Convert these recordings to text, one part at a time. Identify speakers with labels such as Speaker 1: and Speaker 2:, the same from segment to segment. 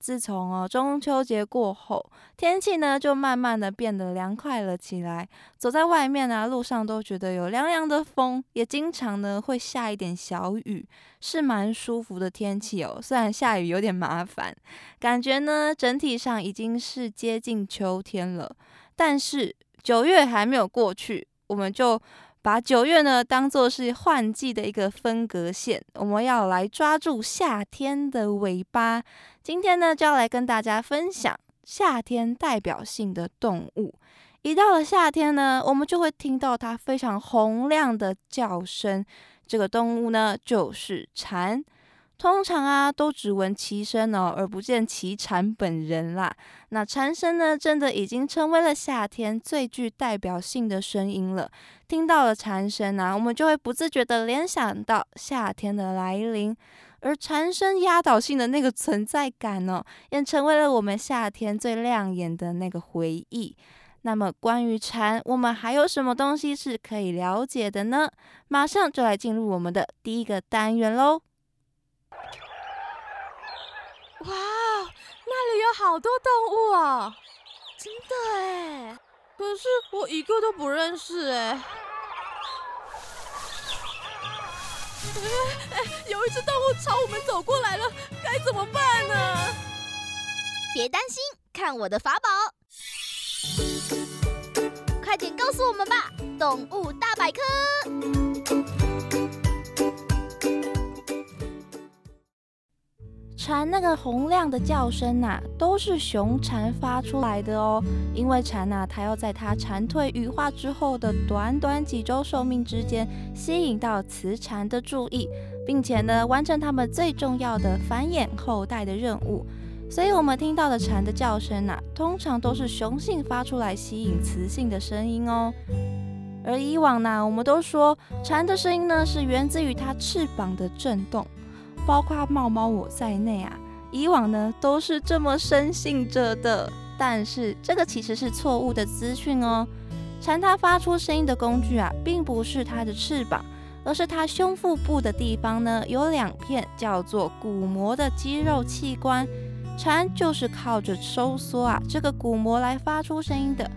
Speaker 1: 自从哦中秋节过后，天气呢就慢慢的变得凉快了起来。走在外面啊，路上都觉得有凉凉的风，也经常呢会下一点小雨，是蛮舒服的天气哦。虽然下雨有点麻烦，感觉呢整体上已经是接近秋天了。但是九月还没有过去，我们就。把九月呢当做是换季的一个分隔线，我们要来抓住夏天的尾巴。今天呢就要来跟大家分享夏天代表性的动物。一到了夏天呢，我们就会听到它非常洪亮的叫声。这个动物呢就是蝉。通常啊，都只闻其声哦，而不见其蝉本人啦。那蝉声呢，真的已经成为了夏天最具代表性的声音了。听到了蝉声啊，我们就会不自觉的联想到夏天的来临。而蝉声压倒性的那个存在感哦，也成为了我们夏天最亮眼的那个回忆。那么，关于蝉，我们还有什么东西是可以了解的呢？马上就来进入我们的第一个单元喽。
Speaker 2: 哇，那里有好多动物哦，真的哎！可是我一个都不认识哎。哎，有一只动物朝我们走过来了，该怎么办呢？
Speaker 3: 别担心，看我的法宝！快点告诉我们吧，动物大百科。
Speaker 1: 蝉那个洪亮的叫声呐，都是雄蝉发出来的哦。因为蝉呐，它要在它蝉蜕羽化之后的短短几周寿命之间，吸引到雌蝉的注意，并且呢，完成它们最重要的繁衍后代的任务。所以，我们听到的蝉的叫声呐，通常都是雄性发出来吸引雌性的声音哦。而以往呢，我们都说蝉的声音呢，是源自于它翅膀的震动。包括猫猫我在内啊，以往呢都是这么深信着的，但是这个其实是错误的资讯哦。蝉它发出声音的工具啊，并不是它的翅膀，而是它胸腹部的地方呢有两片叫做鼓膜的肌肉器官，蝉就是靠着收缩啊这个鼓膜来发出声音的。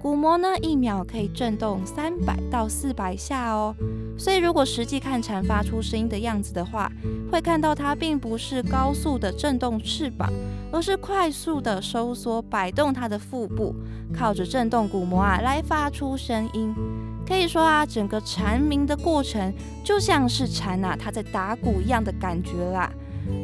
Speaker 1: 鼓膜呢，一秒可以震动三百到四百下哦。所以，如果实际看蝉发出声音的样子的话，会看到它并不是高速的震动翅膀，而是快速的收缩摆动它的腹部，靠着震动鼓膜啊来发出声音。可以说啊，整个蝉鸣的过程就像是蝉啊它在打鼓一样的感觉啦。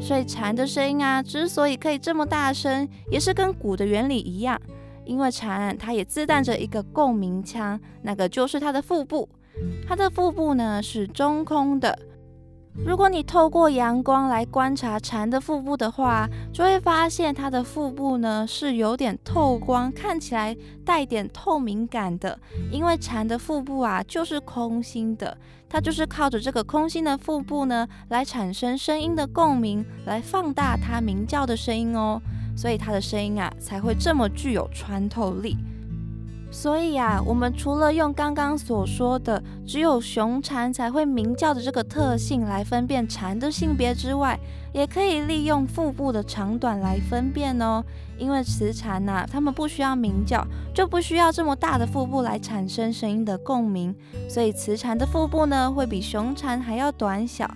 Speaker 1: 所以，蝉的声音啊之所以可以这么大声，也是跟鼓的原理一样。因为蝉，它也自带着一个共鸣腔，那个就是它的腹部。它的腹部呢是中空的。如果你透过阳光来观察蝉的腹部的话，就会发现它的腹部呢是有点透光，看起来带点透明感的。因为蝉的腹部啊就是空心的，它就是靠着这个空心的腹部呢来产生声音的共鸣，来放大它鸣叫的声音哦。所以它的声音啊才会这么具有穿透力。所以啊，我们除了用刚刚所说的只有雄蝉才会鸣叫的这个特性来分辨蝉的性别之外，也可以利用腹部的长短来分辨哦。因为雌蝉呐，它们不需要鸣叫，就不需要这么大的腹部来产生声音的共鸣，所以雌蝉的腹部呢会比雄蝉还要短小。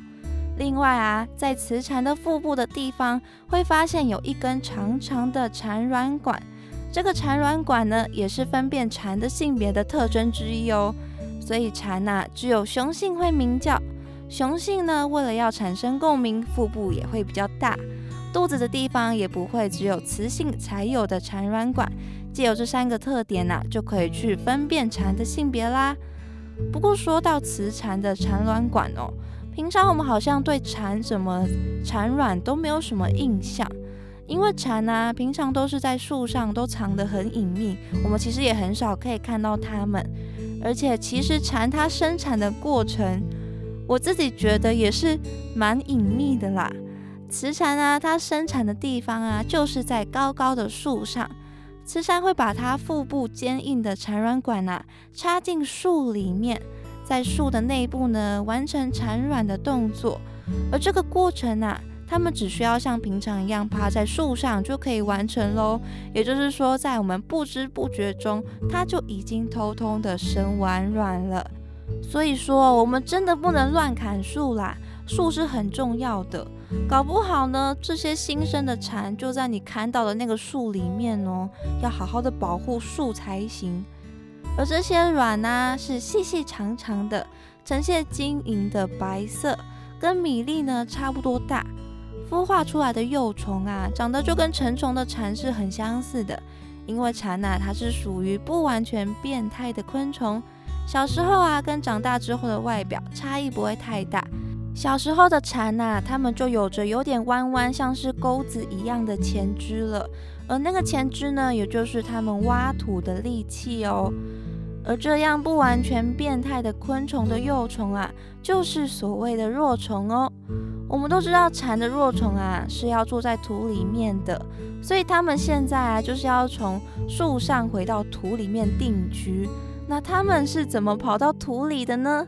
Speaker 1: 另外啊，在雌蝉的腹部的地方，会发现有一根长长的产卵管。这个产卵管呢，也是分辨蝉的性别的特征之一哦。所以蝉呐只有雄性会鸣叫。雄性呢，为了要产生共鸣，腹部也会比较大，肚子的地方也不会只有雌性才有的产卵管。借由这三个特点呐，就可以去分辨蝉的性别啦。不过说到雌蝉的产卵管哦，平常我们好像对蝉怎么产卵都没有什么印象。因为蝉啊，平常都是在树上，都藏得很隐秘，我们其实也很少可以看到它们。而且，其实蝉它生产的过程，我自己觉得也是蛮隐秘的啦。雌蝉啊，它生产的地方啊，就是在高高的树上。雌蝉会把它腹部坚硬的产卵管啊，插进树里面，在树的内部呢，完成产卵的动作。而这个过程啊，它们只需要像平常一样趴在树上就可以完成喽。也就是说，在我们不知不觉中，它就已经偷偷的生完卵了。所以说，我们真的不能乱砍树啦，树是很重要的。搞不好呢，这些新生的蝉就在你砍倒的那个树里面哦，要好好的保护树才行。而这些卵呢，是细细长长的，呈现晶莹的白色，跟米粒呢差不多大。孵化出来的幼虫啊，长得就跟成虫的蝉是很相似的。因为蝉呐，它是属于不完全变态的昆虫，小时候啊，跟长大之后的外表差异不会太大。小时候的蝉呐，它们就有着有点弯弯，像是钩子一样的前肢了，而那个前肢呢，也就是它们挖土的利器哦。而这样不完全变态的昆虫的幼虫啊，就是所谓的若虫哦。我们都知道蝉的若虫啊是要住在土里面的，所以它们现在啊就是要从树上回到土里面定居。那它们是怎么跑到土里的呢？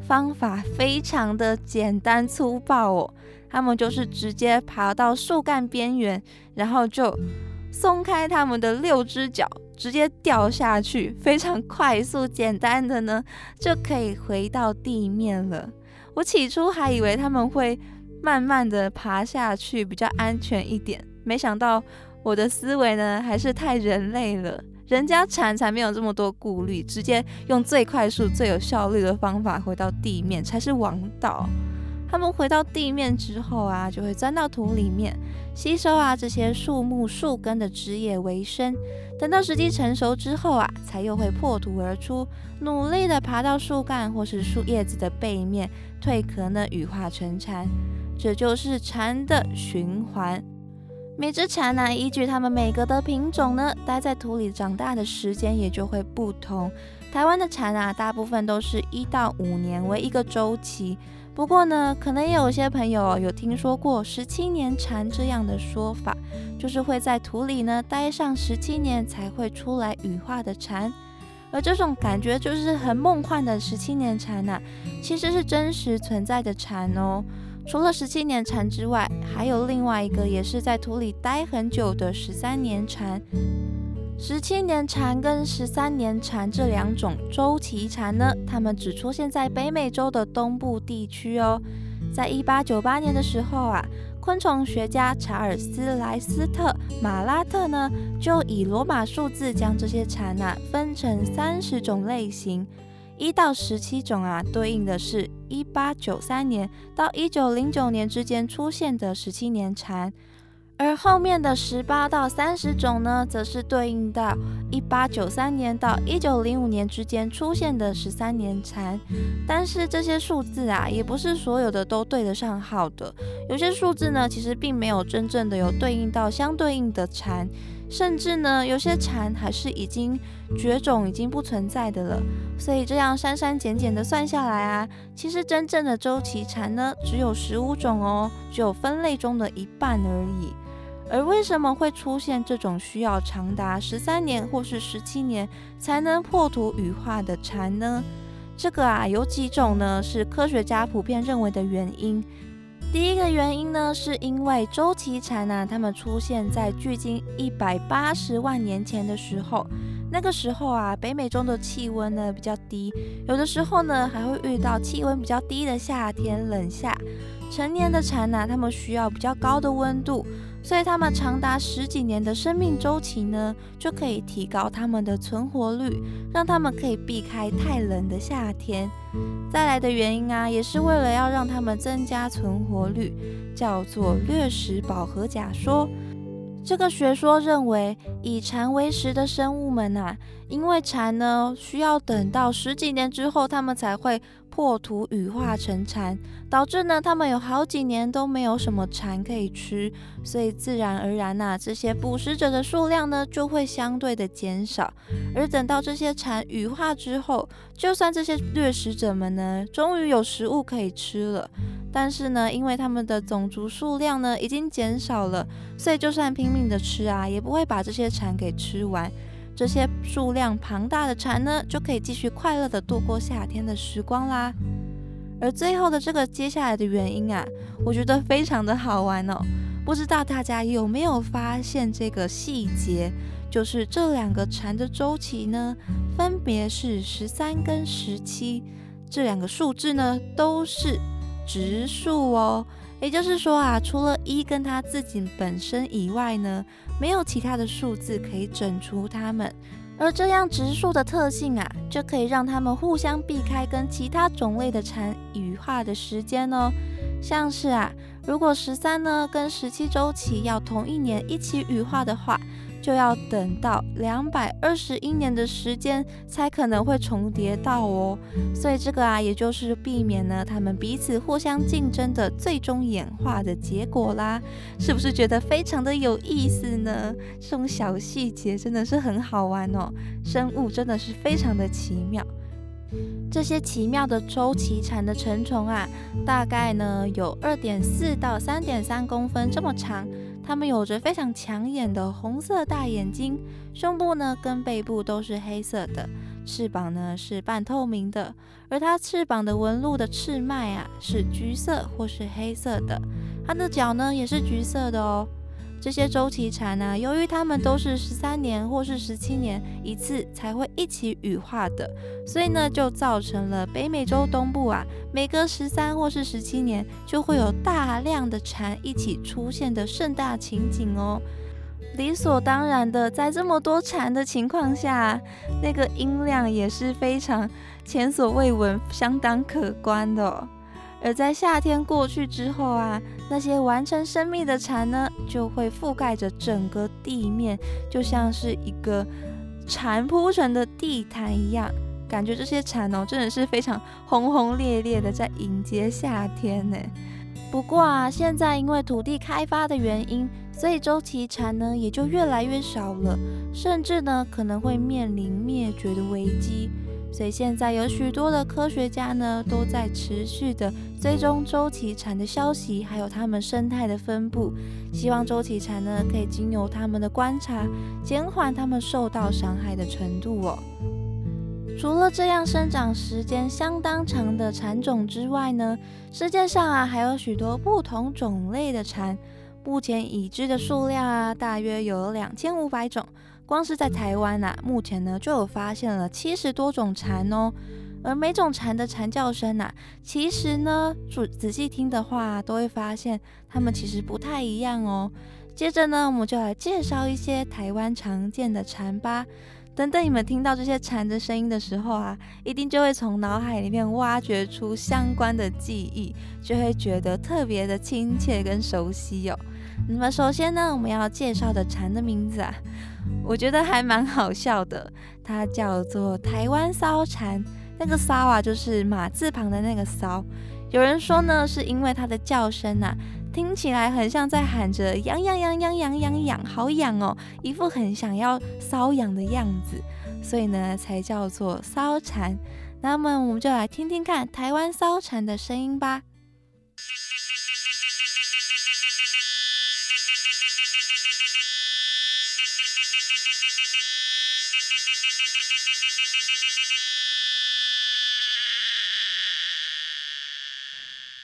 Speaker 1: 方法非常的简单粗暴哦，它们就是直接爬到树干边缘，然后就松开它们的六只脚。直接掉下去，非常快速简单的呢，就可以回到地面了。我起初还以为他们会慢慢的爬下去，比较安全一点，没想到我的思维呢还是太人类了。人家蝉才没有这么多顾虑，直接用最快速、最有效率的方法回到地面才是王道。它们回到地面之后啊，就会钻到土里面，吸收啊这些树木树根的枝叶为生。等到时机成熟之后啊，才又会破土而出，努力的爬到树干或是树叶子的背面，蜕壳呢羽化成蝉。这就是蝉的循环。每只蝉呢，依据它们每个的品种呢，待在土里长大的时间也就会不同。台湾的蝉啊，大部分都是一到五年为一个周期。不过呢，可能也有些朋友有听说过十七年蝉这样的说法，就是会在土里呢待上十七年才会出来羽化的蝉。而这种感觉就是很梦幻的十七年蝉呐，其实是真实存在的蝉哦。除了十七年蝉之外，还有另外一个也是在土里待很久的十三年蝉。十七年蝉跟十三年蝉这两种周期蝉呢，它们只出现在北美洲的东部地区哦。在一八九八年的时候啊，昆虫学家查尔斯莱斯特马拉特呢，就以罗马数字将这些蝉啊分成三十种类型，一到十七种啊，对应的是一八九三年到一九零九年之间出现的十七年蝉。而后面的十八到三十种呢，则是对应到一八九三年到一九零五年之间出现的十三年蝉。但是这些数字啊，也不是所有的都对得上号的。有些数字呢，其实并没有真正的有对应到相对应的蝉，甚至呢，有些蝉还是已经绝种，已经不存在的了。所以这样删删减减的算下来啊，其实真正的周期蝉呢，只有十五种哦，只有分类中的一半而已。而为什么会出现这种需要长达十三年或是十七年才能破土羽化的蝉呢？这个啊有几种呢？是科学家普遍认为的原因。第一个原因呢，是因为周期蝉啊，它们出现在距今一百八十万年前的时候，那个时候啊，北美中的气温呢比较低，有的时候呢还会遇到气温比较低的夏天冷夏。成年的蝉呢，它们需要比较高的温度。所以它们长达十几年的生命周期呢，就可以提高它们的存活率，让它们可以避开太冷的夏天。再来的原因啊，也是为了要让它们增加存活率，叫做掠食饱和假说。这个学说认为，以蝉为食的生物们啊，因为蝉呢需要等到十几年之后，它们才会破土羽化成蝉，导致呢他们有好几年都没有什么蝉可以吃，所以自然而然呐，这些捕食者的数量呢就会相对的减少。而等到这些蝉羽化之后，就算这些掠食者们呢终于有食物可以吃了。但是呢，因为他们的种族数量呢已经减少了，所以就算拼命的吃啊，也不会把这些蝉给吃完。这些数量庞大的蝉呢，就可以继续快乐的度过夏天的时光啦。而最后的这个接下来的原因啊，我觉得非常的好玩哦。不知道大家有没有发现这个细节，就是这两个蝉的周期呢，分别是十三跟十七，这两个数字呢都是。直数哦，也就是说啊，除了一跟它自己本身以外呢，没有其他的数字可以整除它们。而这样植树的特性啊，就可以让它们互相避开跟其他种类的蝉羽化的时间哦。像是啊，如果十三呢跟十七周期要同一年一起羽化的话。就要等到两百二十一年的时间才可能会重叠到哦，所以这个啊，也就是避免呢他们彼此互相竞争的最终演化的结果啦，是不是觉得非常的有意思呢？这种小细节真的是很好玩哦，生物真的是非常的奇妙。这些奇妙的周期蝉的成虫啊，大概呢有二点四到三点三公分这么长。它们有着非常抢眼的红色大眼睛，胸部呢跟背部都是黑色的，翅膀呢是半透明的，而它翅膀的纹路的翅脉啊是橘色或是黑色的，它的脚呢也是橘色的哦。这些周期蝉呢，由于它们都是十三年或是十七年一次才会一起羽化的，所以呢，就造成了北美洲东部啊，每隔十三或是十七年就会有大量的蝉一起出现的盛大情景哦。理所当然的，在这么多蝉的情况下，那个音量也是非常前所未闻、相当可观的。而在夏天过去之后啊，那些完成生命的蝉呢，就会覆盖着整个地面，就像是一个蝉铺成的地毯一样。感觉这些蝉哦，真的是非常轰轰烈烈的在迎接夏天呢。不过啊，现在因为土地开发的原因，所以周期蝉呢也就越来越少了，甚至呢可能会面临灭绝的危机。所以现在有许多的科学家呢，都在持续的追踪周期蝉的消息，还有它们生态的分布，希望周期蝉呢可以经由他们的观察，减缓它们受到伤害的程度哦。除了这样生长时间相当长的蝉种之外呢，世界上啊还有许多不同种类的蝉，目前已知的数量啊大约有两千五百种。光是在台湾呐，目前呢就有发现了七十多种蝉哦，而每种蝉的蝉叫声呐，其实呢，仔仔细听的话，都会发现它们其实不太一样哦。接着呢，我们就来介绍一些台湾常见的蝉吧。等等，你们听到这些蝉的声音的时候啊，一定就会从脑海里面挖掘出相关的记忆，就会觉得特别的亲切跟熟悉哟。那么首先呢，我们要介绍的蝉的名字啊。我觉得还蛮好笑的，它叫做台湾骚蝉，那个骚啊就是马字旁的那个骚。有人说呢，是因为它的叫声啊，听起来很像在喊着痒痒痒痒痒痒痒，好痒哦，一副很想要瘙痒的样子，所以呢才叫做骚蝉。那么我们就来听听看台湾骚蝉的声音吧。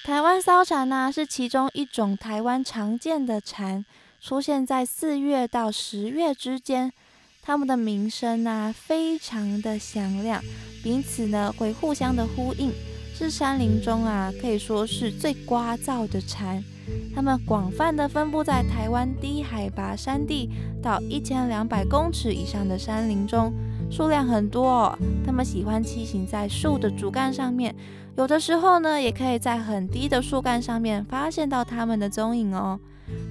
Speaker 1: 台湾骚蝉呢，是其中一种台湾常见的蝉，出现在四月到十月之间。它们的鸣声呢，非常的响亮，彼此呢会互相的呼应，是山林中啊可以说是最聒噪的蝉。它们广泛的分布在台湾低海拔山地到一千两百公尺以上的山林中，数量很多哦。它们喜欢栖息在树的主干上面，有的时候呢，也可以在很低的树干上面发现到它们的踪影哦。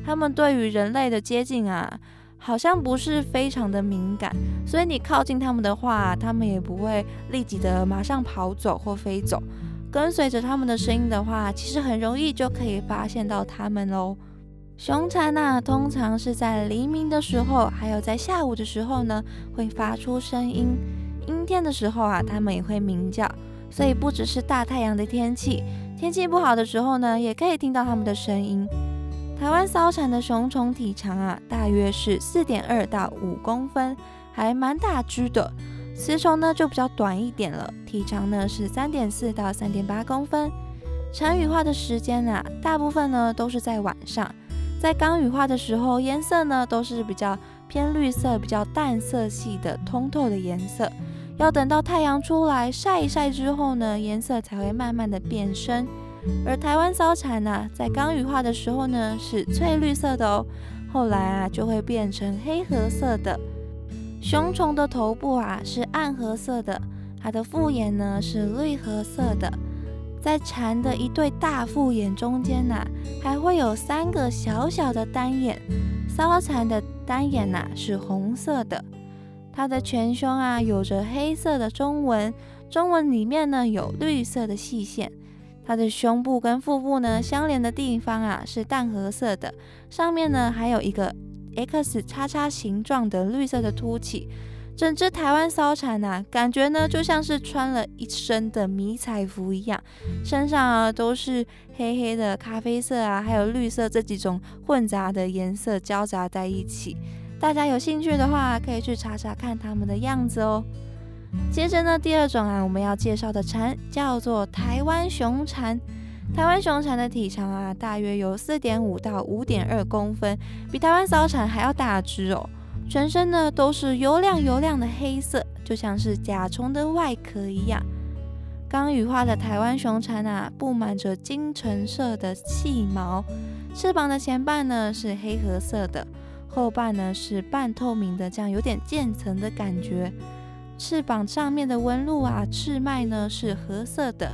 Speaker 1: 它们对于人类的接近啊。好像不是非常的敏感，所以你靠近它们的话，它们也不会立即的马上跑走或飞走。跟随着它们的声音的话，其实很容易就可以发现到它们喽。雄蝉呢，通常是在黎明的时候，还有在下午的时候呢，会发出声音。阴天的时候啊，它们也会鸣叫。所以不只是大太阳的天气，天气不好的时候呢，也可以听到它们的声音。台湾骚产的雄虫体长啊，大约是四点二到五公分，还蛮大只的。雌虫呢就比较短一点了，体长呢是三点四到三点八公分。产羽化的时间啊，大部分呢都是在晚上。在刚羽化的时候，颜色呢都是比较偏绿色、比较淡色系的通透的颜色。要等到太阳出来晒一晒之后呢，颜色才会慢慢的变深。而台湾骚蝉呢，在刚羽化的时候呢，是翠绿色的哦，后来啊就会变成黑褐色的。雄虫的头部啊是暗褐色的，它的复眼呢是绿褐色的，在蝉的一对大复眼中间呐，还会有三个小小的单眼。骚蝉的单眼呐是红色的，它的全胸啊有着黑色的中纹，中纹里面呢有绿色的细线。它的胸部跟腹部呢相连的地方啊是淡褐色的，上面呢还有一个 X 叉叉形状的绿色的凸起。整只台湾骚蝉呐，感觉呢就像是穿了一身的迷彩服一样，身上啊都是黑黑的、咖啡色啊，还有绿色这几种混杂的颜色交杂在一起。大家有兴趣的话，可以去查查看它们的样子哦。接着呢，第二种啊，我们要介绍的蝉叫做台湾雄蝉。台湾雄蝉的体长啊，大约有四点五到五点二公分，比台湾骚蝉还要大只哦。全身呢都是油亮油亮的黑色，就像是甲虫的外壳一样。刚羽化的台湾雄蝉啊，布满着金橙色的细毛，翅膀的前半呢是黑褐色的，后半呢是半透明的，这样有点渐层的感觉。翅膀上面的纹路啊，翅脉呢是褐色的。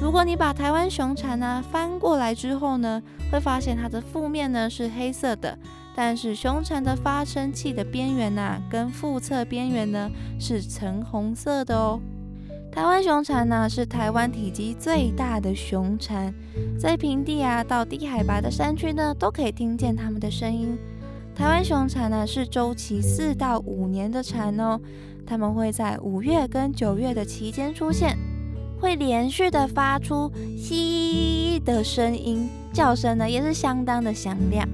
Speaker 1: 如果你把台湾熊蝉呢翻过来之后呢，会发现它的腹面呢是黑色的，但是熊蝉的发声器的边缘呐，跟腹侧边缘呢是橙红色的哦。台湾熊蝉呢是台湾体积最大的熊蝉，在平地啊到低海拔的山区呢，都可以听见它们的声音。台湾熊蝉呢是周期四到五年的蝉哦。它们会在五月跟九月的期间出现，会连续的发出“嘻”的声音，叫声呢也是相当的响亮。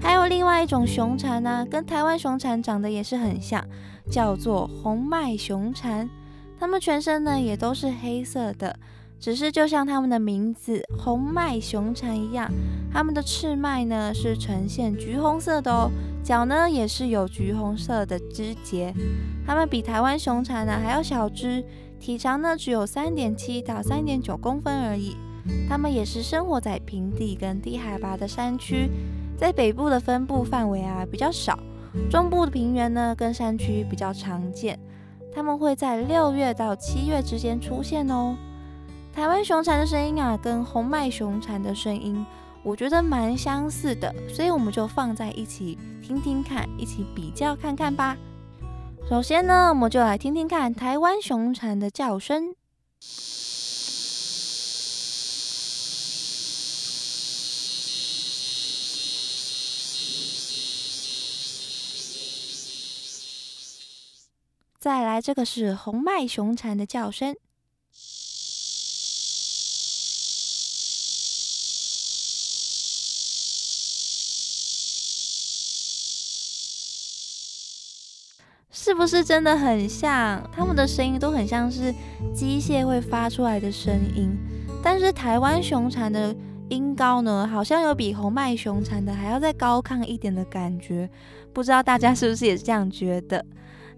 Speaker 1: 还有另外一种熊蝉呢，跟台湾熊蝉长得也是很像，叫做红脉熊蝉。它们全身呢也都是黑色的，只是就像它们的名字“红脉熊蝉”一样，它们的翅脉呢是呈现橘红色的哦。脚呢也是有橘红色的枝节，它们比台湾熊蝉呢还要小只，体长呢只有三点七到三点九公分而已。它们也是生活在平地跟低海拔的山区，在北部的分布范围啊比较少，中部的平原呢跟山区比较常见。它们会在六月到七月之间出现哦。台湾熊蝉的声音啊，跟红脉熊蝉的声音。我觉得蛮相似的，所以我们就放在一起听听看，一起比较看看吧。首先呢，我们就来听听看台湾熊蝉的叫声。再来，这个是红脉熊蝉的叫声。是不是真的很像？他们的声音都很像是机械会发出来的声音。但是台湾熊蝉的音高呢，好像有比红脉熊蝉的还要再高亢一点的感觉。不知道大家是不是也是这样觉得？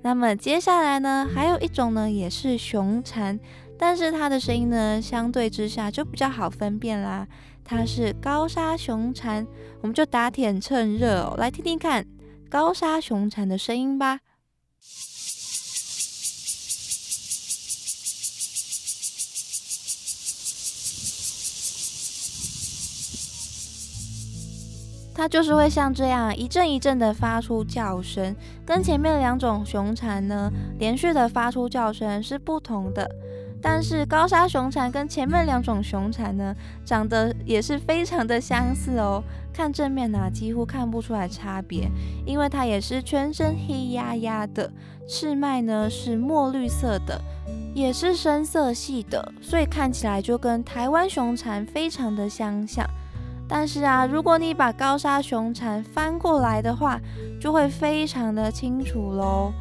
Speaker 1: 那么接下来呢，还有一种呢，也是熊蝉，但是它的声音呢，相对之下就比较好分辨啦。它是高沙熊蝉，我们就打铁趁热哦，来听听看高沙熊蝉的声音吧。它就是会像这样一阵一阵的发出叫声，跟前面两种熊蝉呢连续的发出叫声是不同的。但是高沙熊蝉跟前面两种熊蝉呢，长得也是非常的相似哦。看正面呢，几乎看不出来差别，因为它也是全身黑压压的，翅脉呢是墨绿色的，也是深色系的，所以看起来就跟台湾熊蝉非常的相像。但是啊，如果你把高沙熊蝉翻过来的话，就会非常的清楚喽。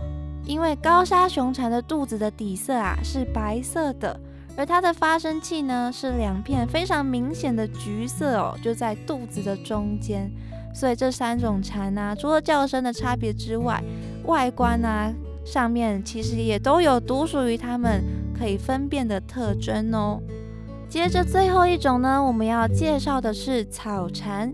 Speaker 1: 因为高沙熊蝉的肚子的底色啊是白色的，而它的发声器呢是两片非常明显的橘色哦，就在肚子的中间。所以这三种蝉呢，除了叫声的差别之外，外观啊上面其实也都有独属于它们可以分辨的特征哦。接着最后一种呢，我们要介绍的是草蝉。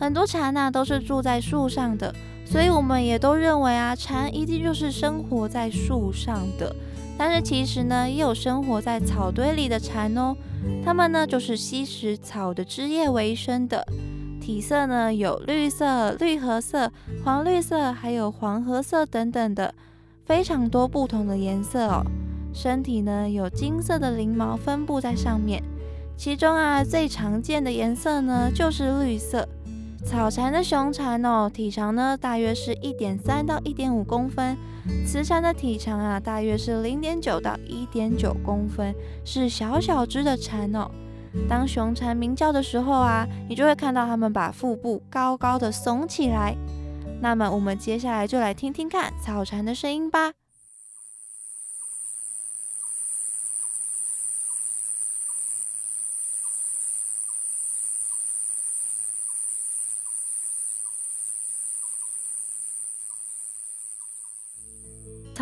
Speaker 1: 很多蝉呢都是住在树上的，所以我们也都认为啊，蝉一定就是生活在树上的。但是其实呢，也有生活在草堆里的蝉哦。它们呢就是吸食草的枝叶为生的，体色呢有绿色、绿褐色、黄绿色，还有黄褐色等等的，非常多不同的颜色哦。身体呢有金色的鳞毛分布在上面。其中啊，最常见的颜色呢就是绿色。草蝉的雄蝉哦，体长呢大约是一点三到一点五公分，雌蝉的体长啊大约是零点九到一点九公分，是小小只的蝉哦。当雄蝉鸣叫的时候啊，你就会看到它们把腹部高高的耸起来。那么我们接下来就来听听看草蝉的声音吧。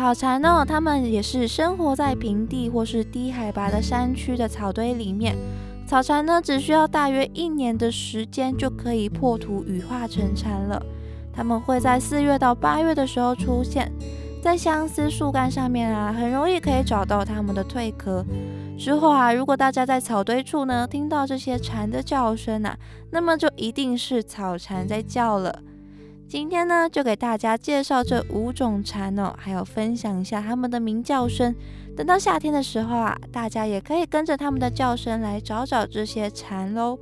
Speaker 1: 草蝉呢，它们也是生活在平地或是低海拔的山区的草堆里面。草蝉呢，只需要大约一年的时间就可以破土羽化成蝉了。它们会在四月到八月的时候出现在相思树干上面啊，很容易可以找到它们的蜕壳。之后啊，如果大家在草堆处呢听到这些蝉的叫声啊，那么就一定是草蝉在叫了。今天呢，就给大家介绍这五种蝉哦，还有分享一下它们的鸣叫声。等到夏天的时候啊，大家也可以跟着它们的叫声来找找这些蝉喽。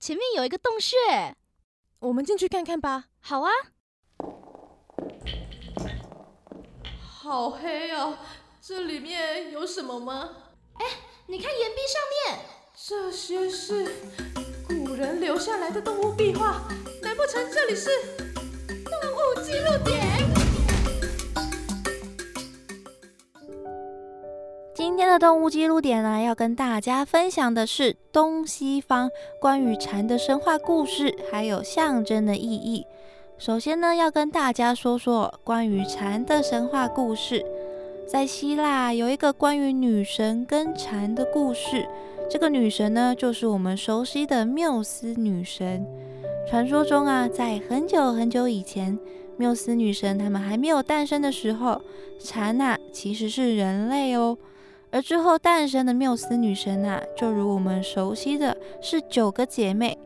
Speaker 3: 前面有一个洞穴，
Speaker 2: 我们进去看看吧。
Speaker 3: 好啊。
Speaker 2: 好黑哦，这里面有什么吗？
Speaker 3: 哎。你看岩壁上面，
Speaker 2: 这些是古人留下来的动物壁画，难不成这里是动物记录点？
Speaker 1: 今天的动物记录点呢，要跟大家分享的是东西方关于蝉的神话故事，还有象征的意义。首先呢，要跟大家说说关于蝉的神话故事。在希腊有一个关于女神跟蝉的故事。这个女神呢，就是我们熟悉的缪斯女神。传说中啊，在很久很久以前，缪斯女神他们还没有诞生的时候，蝉呐其实是人类哦。而之后诞生的缪斯女神呐，就如我们熟悉的是九个姐妹，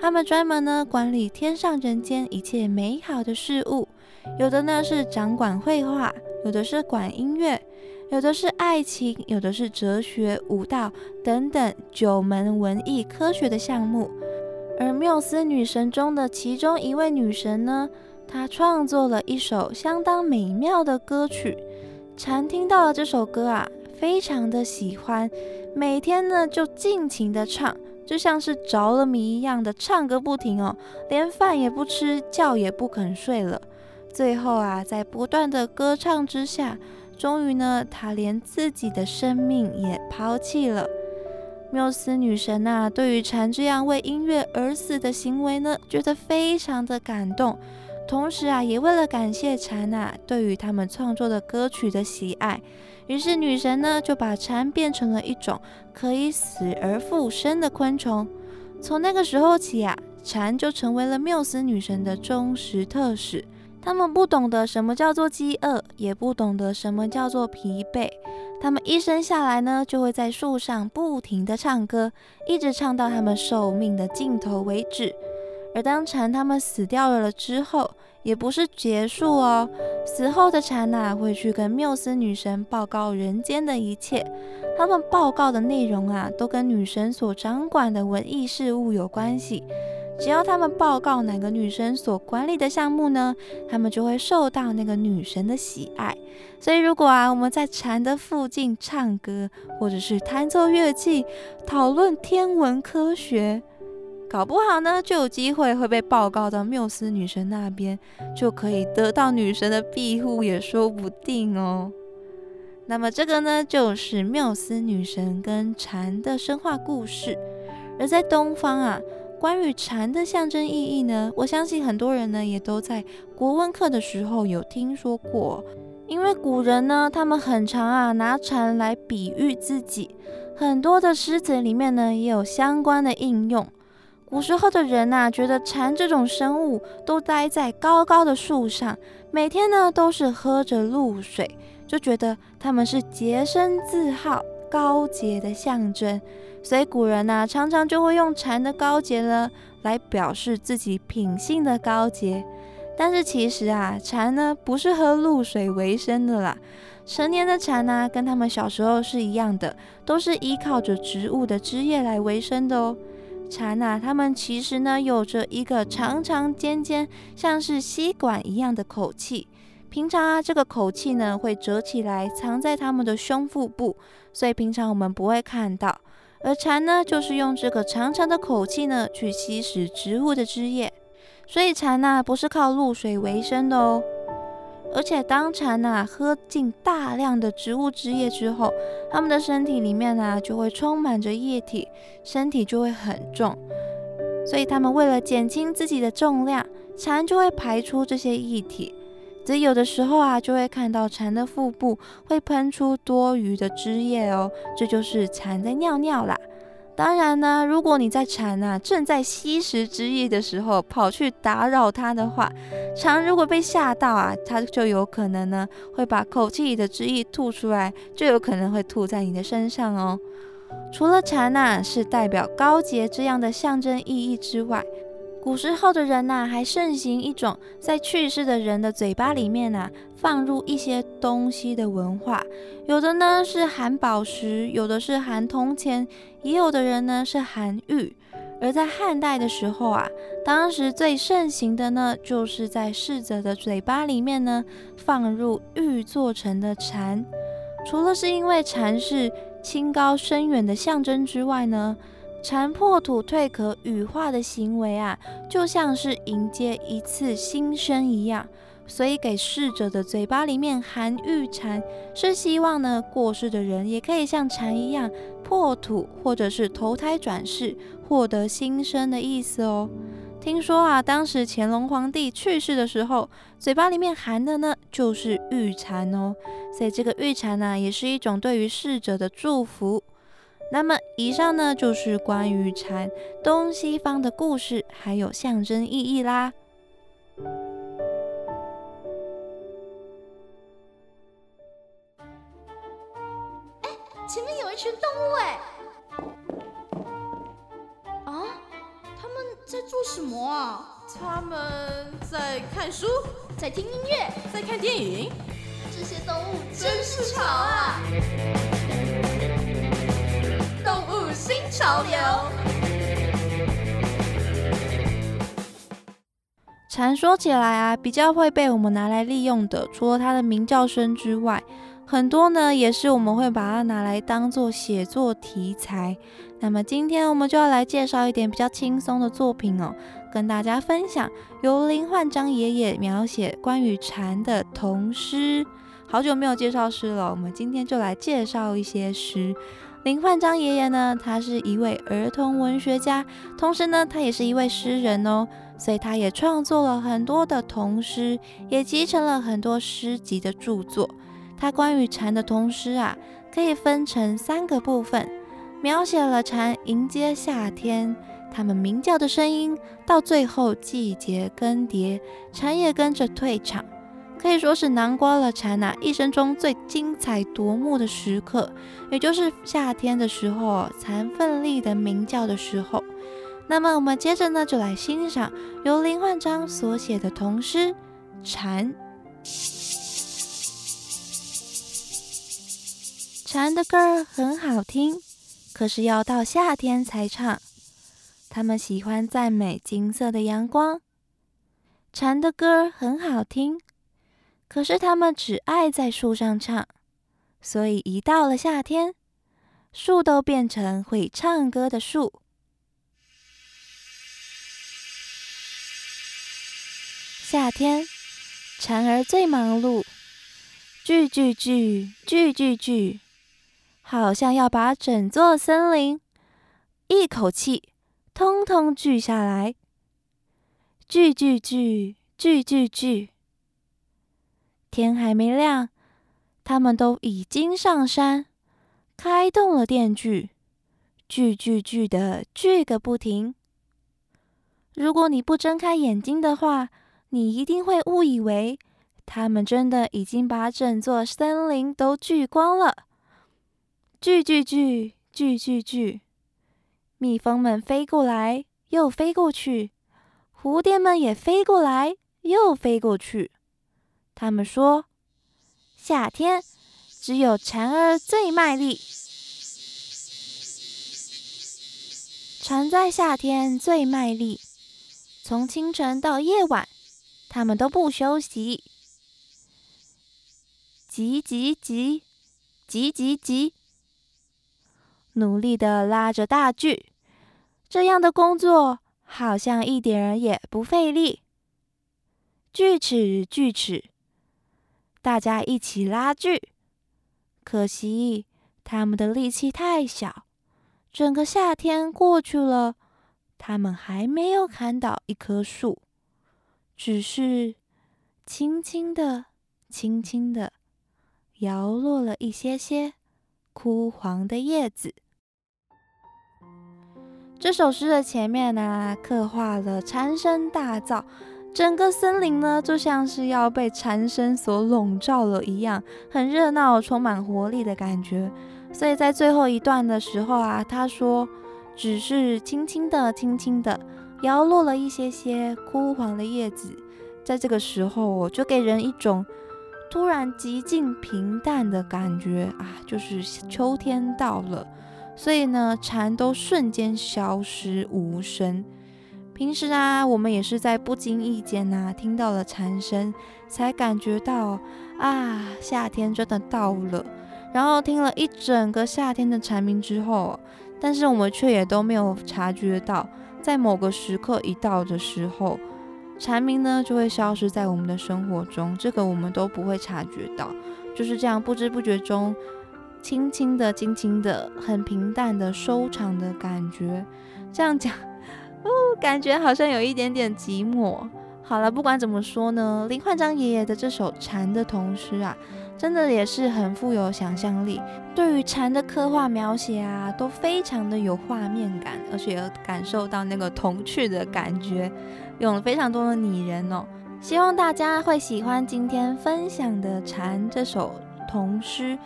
Speaker 1: 她们专门呢管理天上人间一切美好的事物。有的呢是掌管绘画，有的是管音乐，有的是爱情，有的是哲学、舞蹈等等九门文艺科学的项目。而缪斯女神中的其中一位女神呢，她创作了一首相当美妙的歌曲。蝉听到了这首歌啊，非常的喜欢，每天呢就尽情的唱，就像是着了迷一样的唱个不停哦，连饭也不吃，觉也不肯睡了。最后啊，在不断的歌唱之下，终于呢，她连自己的生命也抛弃了。缪斯女神呐，对于蝉这样为音乐而死的行为呢，觉得非常的感动，同时啊，也为了感谢蝉啊对于他们创作的歌曲的喜爱，于是女神呢就把蝉变成了一种可以死而复生的昆虫。从那个时候起啊，蝉就成为了缪斯女神的忠实特使。他们不懂得什么叫做饥饿，也不懂得什么叫做疲惫。他们一生下来呢，就会在树上不停地唱歌，一直唱到他们寿命的尽头为止。而当蝉他们死掉了之后，也不是结束哦。死后的蝉呐，会去跟缪斯女神报告人间的一切。他们报告的内容啊，都跟女神所掌管的文艺事务有关系。只要他们报告哪个女神所管理的项目呢，他们就会受到那个女神的喜爱。所以，如果啊我们在蝉的附近唱歌，或者是弹奏乐器，讨论天文科学，搞不好呢就有机会会被报告到缪斯女神那边，就可以得到女神的庇护，也说不定哦。那么这个呢，就是缪斯女神跟蝉的神话故事。而在东方啊。关于蝉的象征意义呢？我相信很多人呢也都在国文课的时候有听说过。因为古人呢，他们很常啊拿蝉来比喻自己，很多的诗词里面呢也有相关的应用。古时候的人呐，觉得蝉这种生物都待在高高的树上，每天呢都是喝着露水，就觉得他们是洁身自好、高洁的象征。所以古人呐，常常就会用蝉的高洁呢来表示自己品性的高洁。但是其实啊，蝉呢不是喝露水为生的啦。成年的蝉呢，跟他们小时候是一样的，都是依靠着植物的枝叶来为生的哦。蝉呐，它们其实呢有着一个长长尖尖，像是吸管一样的口气。平常啊，这个口气呢会折起来，藏在它们的胸腹部，所以平常我们不会看到。而蝉呢，就是用这个长长的口气呢，去吸食植物的汁液，所以蝉呐不是靠露水为生的哦。而且当蝉呐喝进大量的植物汁液之后，它们的身体里面呢就会充满着液体，身体就会很重。所以它们为了减轻自己的重量，蝉就会排出这些液体。则有的时候啊，就会看到蝉的腹部会喷出多余的汁液哦，这就是蝉在尿尿啦。当然呢，如果你在蝉啊正在吸食汁液的时候跑去打扰它的话，蝉如果被吓到啊，它就有可能呢会把口气里的汁液吐出来，就有可能会吐在你的身上哦。除了蝉呐是代表高洁这样的象征意义之外，古时候的人呐，还盛行一种在去世的人的嘴巴里面呐放入一些东西的文化。有的呢是含宝石，有的是含铜钱，也有的人呢是含玉。而在汉代的时候啊，当时最盛行的呢，就是在逝者的嘴巴里面呢放入玉做成的蝉。除了是因为蝉是清高深远的象征之外呢。蝉破土蜕壳羽化的行为啊，就像是迎接一次新生一样，所以给逝者的嘴巴里面含玉蝉，是希望呢过世的人也可以像蝉一样破土，或者是投胎转世，获得新生的意思哦。听说啊，当时乾隆皇帝去世的时候，嘴巴里面含的呢就是玉蝉哦，所以这个玉蝉呢，也是一种对于逝者的祝福。那么，以上呢就是关于禅东西方的故事，还有象征意义啦。
Speaker 3: 哎，前面有一群动物哎！啊，他们在做什么啊？
Speaker 2: 他们在看书，
Speaker 3: 在听音乐，
Speaker 2: 在看电影。
Speaker 3: 这些动物真是吵啊！新潮流。
Speaker 1: 蝉说起来啊，比较会被我们拿来利用的，除了它的鸣叫声之外，很多呢也是我们会把它拿来当做写作题材。那么今天我们就要来介绍一点比较轻松的作品哦，跟大家分享由林焕章爷爷描写关于蝉的童诗。好久没有介绍诗了，我们今天就来介绍一些诗。林焕章爷爷呢，他是一位儿童文学家，同时呢，他也是一位诗人哦，所以他也创作了很多的童诗，也集成了很多诗集的著作。他关于蝉的童诗啊，可以分成三个部分，描写了蝉迎接夏天，它们鸣叫的声音，到最后季节更迭，蝉也跟着退场。可以说是囊括了蝉呐一生中最精彩夺目的时刻，也就是夏天的时候，蝉奋力的鸣叫的时候。那么我们接着呢，就来欣赏由林焕章所写的童诗《蝉》。蝉的歌儿很好听，可是要到夏天才唱。他们喜欢赞美金色的阳光。蝉的歌儿很好听。可是他们只爱在树上唱，所以一到了夏天，树都变成会唱歌的树。夏天，蝉儿最忙碌，聚聚聚，聚聚聚，好像要把整座森林一口气通通聚下来。聚聚聚，聚聚聚。天还没亮，他们都已经上山，开动了电锯，锯锯锯的锯个不停。如果你不睁开眼睛的话，你一定会误以为他们真的已经把整座森林都锯光了。锯锯锯，锯锯锯，蜜蜂们飞过来又飞过去，蝴蝶们也飞过来又飞过去。他们说：“夏天只有蝉儿最卖力，蝉在夏天最卖力。从清晨到夜晚，他们都不休息，急急急，急急急，努力的拉着大锯。这样的工作好像一点也不费力。锯齿，锯齿。”大家一起拉锯，可惜他们的力气太小。整个夏天过去了，他们还没有砍倒一棵树，只是轻轻的、轻轻的摇落了一些些枯黄的叶子。这首诗的前面呢，刻画了蝉声大噪。整个森林呢，就像是要被蝉声所笼罩了一样，很热闹，充满活力的感觉。所以在最后一段的时候啊，他说，只是轻轻的、轻轻的摇落了一些些枯黄的叶子，在这个时候，我就给人一种突然极尽平淡的感觉啊，就是秋天到了，所以呢，蝉都瞬间消失无声。平时啊，我们也是在不经意间呐，听到了蝉声，才感觉到啊，夏天真的到了。然后听了一整个夏天的蝉鸣之后，但是我们却也都没有察觉到，在某个时刻一到的时候，蝉鸣呢就会消失在我们的生活中，这个我们都不会察觉到，就是这样不知不觉中，轻轻的、轻轻的、很平淡的收场的感觉。这样讲。哦，感觉好像有一点点寂寞。好了，不管怎么说呢，林焕章爷爷的这首蝉的童诗啊，真的也是很富有想象力。对于蝉的刻画描写啊，都非常的有画面感，而且感受到那个童趣的感觉，用了非常多的拟人哦。希望大家会喜欢今天分享的《蝉》这首童诗。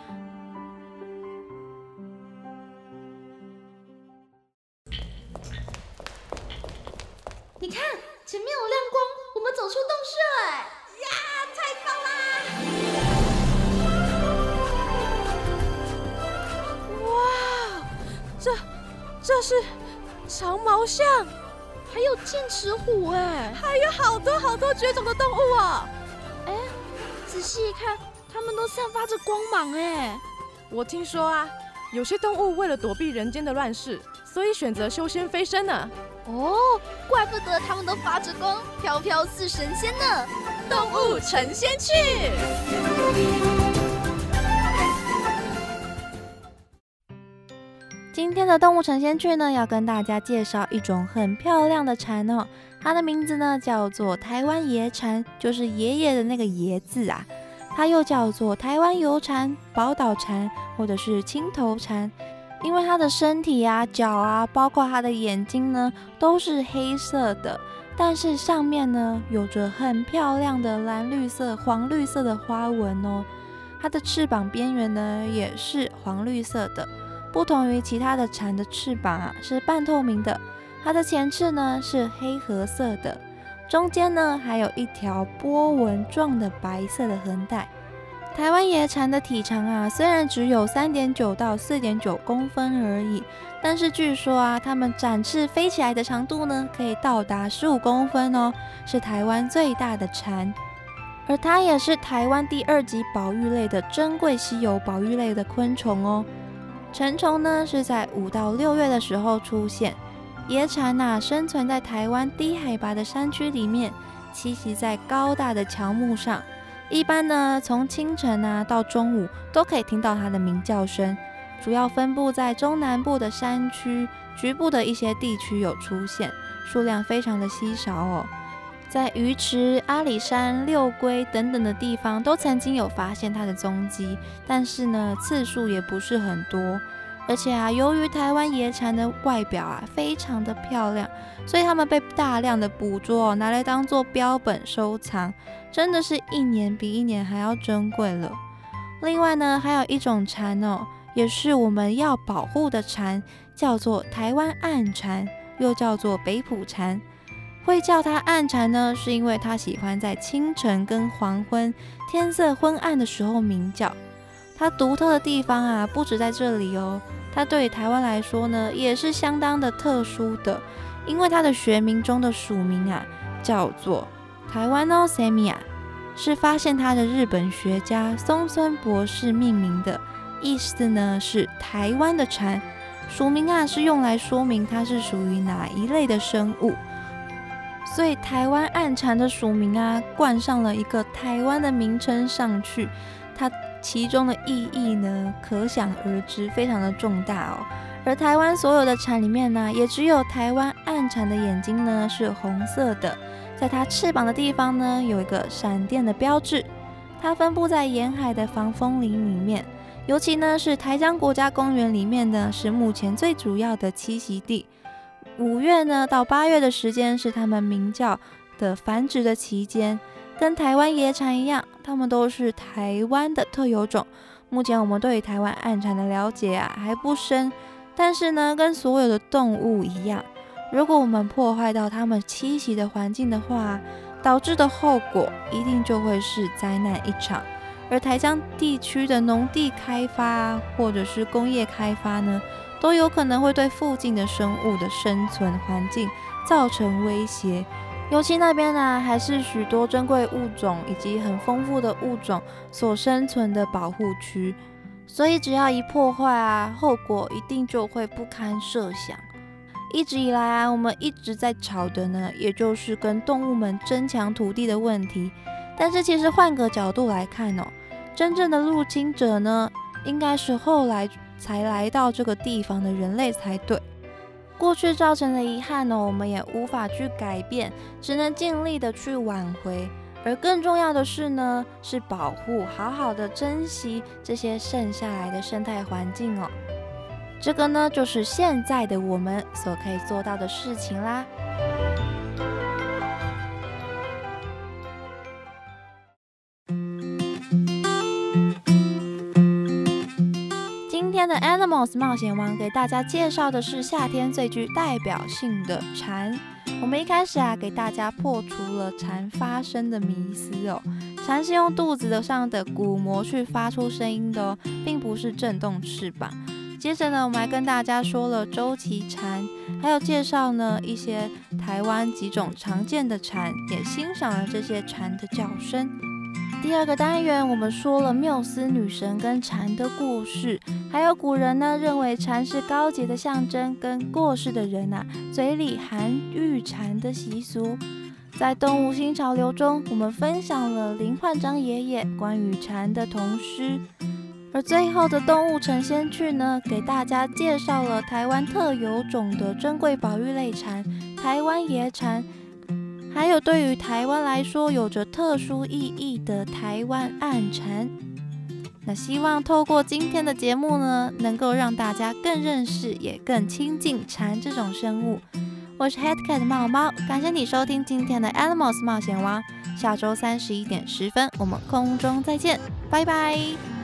Speaker 3: 你看，前面有亮光，我们走出洞穴哎！
Speaker 2: 呀，太棒啦！哇，这这是长毛象，
Speaker 3: 还有剑齿虎哎，
Speaker 2: 还有好多好多绝种的动物哦！
Speaker 3: 哎，仔细一看，它们都散发着光芒哎！
Speaker 2: 我听说啊，有些动物为了躲避人间的乱世，所以选择修仙飞升呢。
Speaker 3: 哦，怪不得他们都发着光，飘飘似神仙呢！
Speaker 2: 动物成仙去。
Speaker 1: 今天的动物成仙趣呢，要跟大家介绍一种很漂亮的蝉哦，它的名字呢叫做台湾爷蝉，就是爷爷的那个爷字啊。它又叫做台湾油蝉、宝岛蝉或者是青头蝉，因为它的身体啊、脚啊，包括它的眼睛呢，都是黑色的，但是上面呢有着很漂亮的蓝绿色、黄绿色的花纹哦。它的翅膀边缘呢也是黄绿色的。不同于其他的蝉的翅膀啊，是半透明的。它的前翅呢是黑褐色的，中间呢还有一条波纹状的白色的横带。台湾野蝉的体长啊，虽然只有三点九到四点九公分而已，但是据说啊，它们展翅飞起来的长度呢，可以到达十五公分哦，是台湾最大的蝉。而它也是台湾第二级保育类的珍贵稀有保育类的昆虫哦。成虫呢是在五到六月的时候出现。野蝉呐生存在台湾低海拔的山区里面，栖息在高大的乔木上。一般呢从清晨啊到中午都可以听到它的鸣叫声。主要分布在中南部的山区，局部的一些地区有出现，数量非常的稀少哦。在鱼池、阿里山、六龟等等的地方，都曾经有发现它的踪迹，但是呢，次数也不是很多。而且啊，由于台湾野蝉的外表啊非常的漂亮，所以它们被大量的捕捉，拿来当做标本收藏，真的是一年比一年还要珍贵了。另外呢，还有一种蝉哦，也是我们要保护的蝉，叫做台湾暗蝉，又叫做北浦蝉。会叫它暗蝉呢，是因为它喜欢在清晨跟黄昏天色昏暗的时候鸣叫。它独特的地方啊，不止在这里哦。它对台湾来说呢，也是相当的特殊的，因为它的学名中的属名啊，叫做台湾哦，Samia，是发现它的日本学家松村博士命名的，意思呢是台湾的蝉。属名啊，是用来说明它是属于哪一类的生物。所以台湾暗蝉的署名啊，冠上了一个台湾的名称上去，它其中的意义呢，可想而知，非常的重大哦。而台湾所有的蝉里面呢，也只有台湾暗蝉的眼睛呢是红色的，在它翅膀的地方呢，有一个闪电的标志。它分布在沿海的防风林里面，尤其呢是台江国家公园里面呢，是目前最主要的栖息地。五月呢到八月的时间是它们鸣叫的繁殖的期间，跟台湾野蝉一样，它们都是台湾的特有种。目前我们对于台湾暗蝉的了解啊还不深，但是呢，跟所有的动物一样，如果我们破坏到它们栖息的环境的话，导致的后果一定就会是灾难一场。而台江地区的农地开发或者是工业开发呢？都有可能会对附近的生物的生存环境造成威胁，尤其那边呢还是许多珍贵物种以及很丰富的物种所生存的保护区，所以只要一破坏啊，后果一定就会不堪设想。一直以来啊，我们一直在吵的呢，也就是跟动物们争抢土地的问题。但是其实换个角度来看哦，真正的入侵者呢，应该是后来。才来到这个地方的人类才对。过去造成的遗憾呢，我们也无法去改变，只能尽力的去挽回。而更重要的是呢，是保护，好好的珍惜这些剩下来的生态环境哦。这个呢，就是现在的我们所可以做到的事情啦。今天的 Animals 冒险王给大家介绍的是夏天最具代表性的蝉。我们一开始啊，给大家破除了蝉发声的迷思哦。蝉是用肚子的上的鼓膜去发出声音的哦，并不是震动翅膀。接着呢，我们还跟大家说了周琦蝉，还有介绍呢一些台湾几种常见的蝉，也欣赏了这些蝉的叫声。第二个单元，我们说了缪斯女神跟蝉的故事，还有古人呢认为蝉是高洁的象征，跟过世的人呐嘴里含玉蝉的习俗。在动物新潮流中，我们分享了林焕章爷爷关于蝉的童诗。而最后的动物成仙趣呢，给大家介绍了台湾特有种的珍贵保育类蝉——台湾野蝉，还有对于台湾来说有着特殊意义的台湾暗蝉。那希望透过今天的节目呢，能够让大家更认识，也更亲近蝉这种生物。我是 Headcat 猫猫，感谢你收听今天的 Animals 冒险王。下周三十一点十分，我们空中再见，拜拜。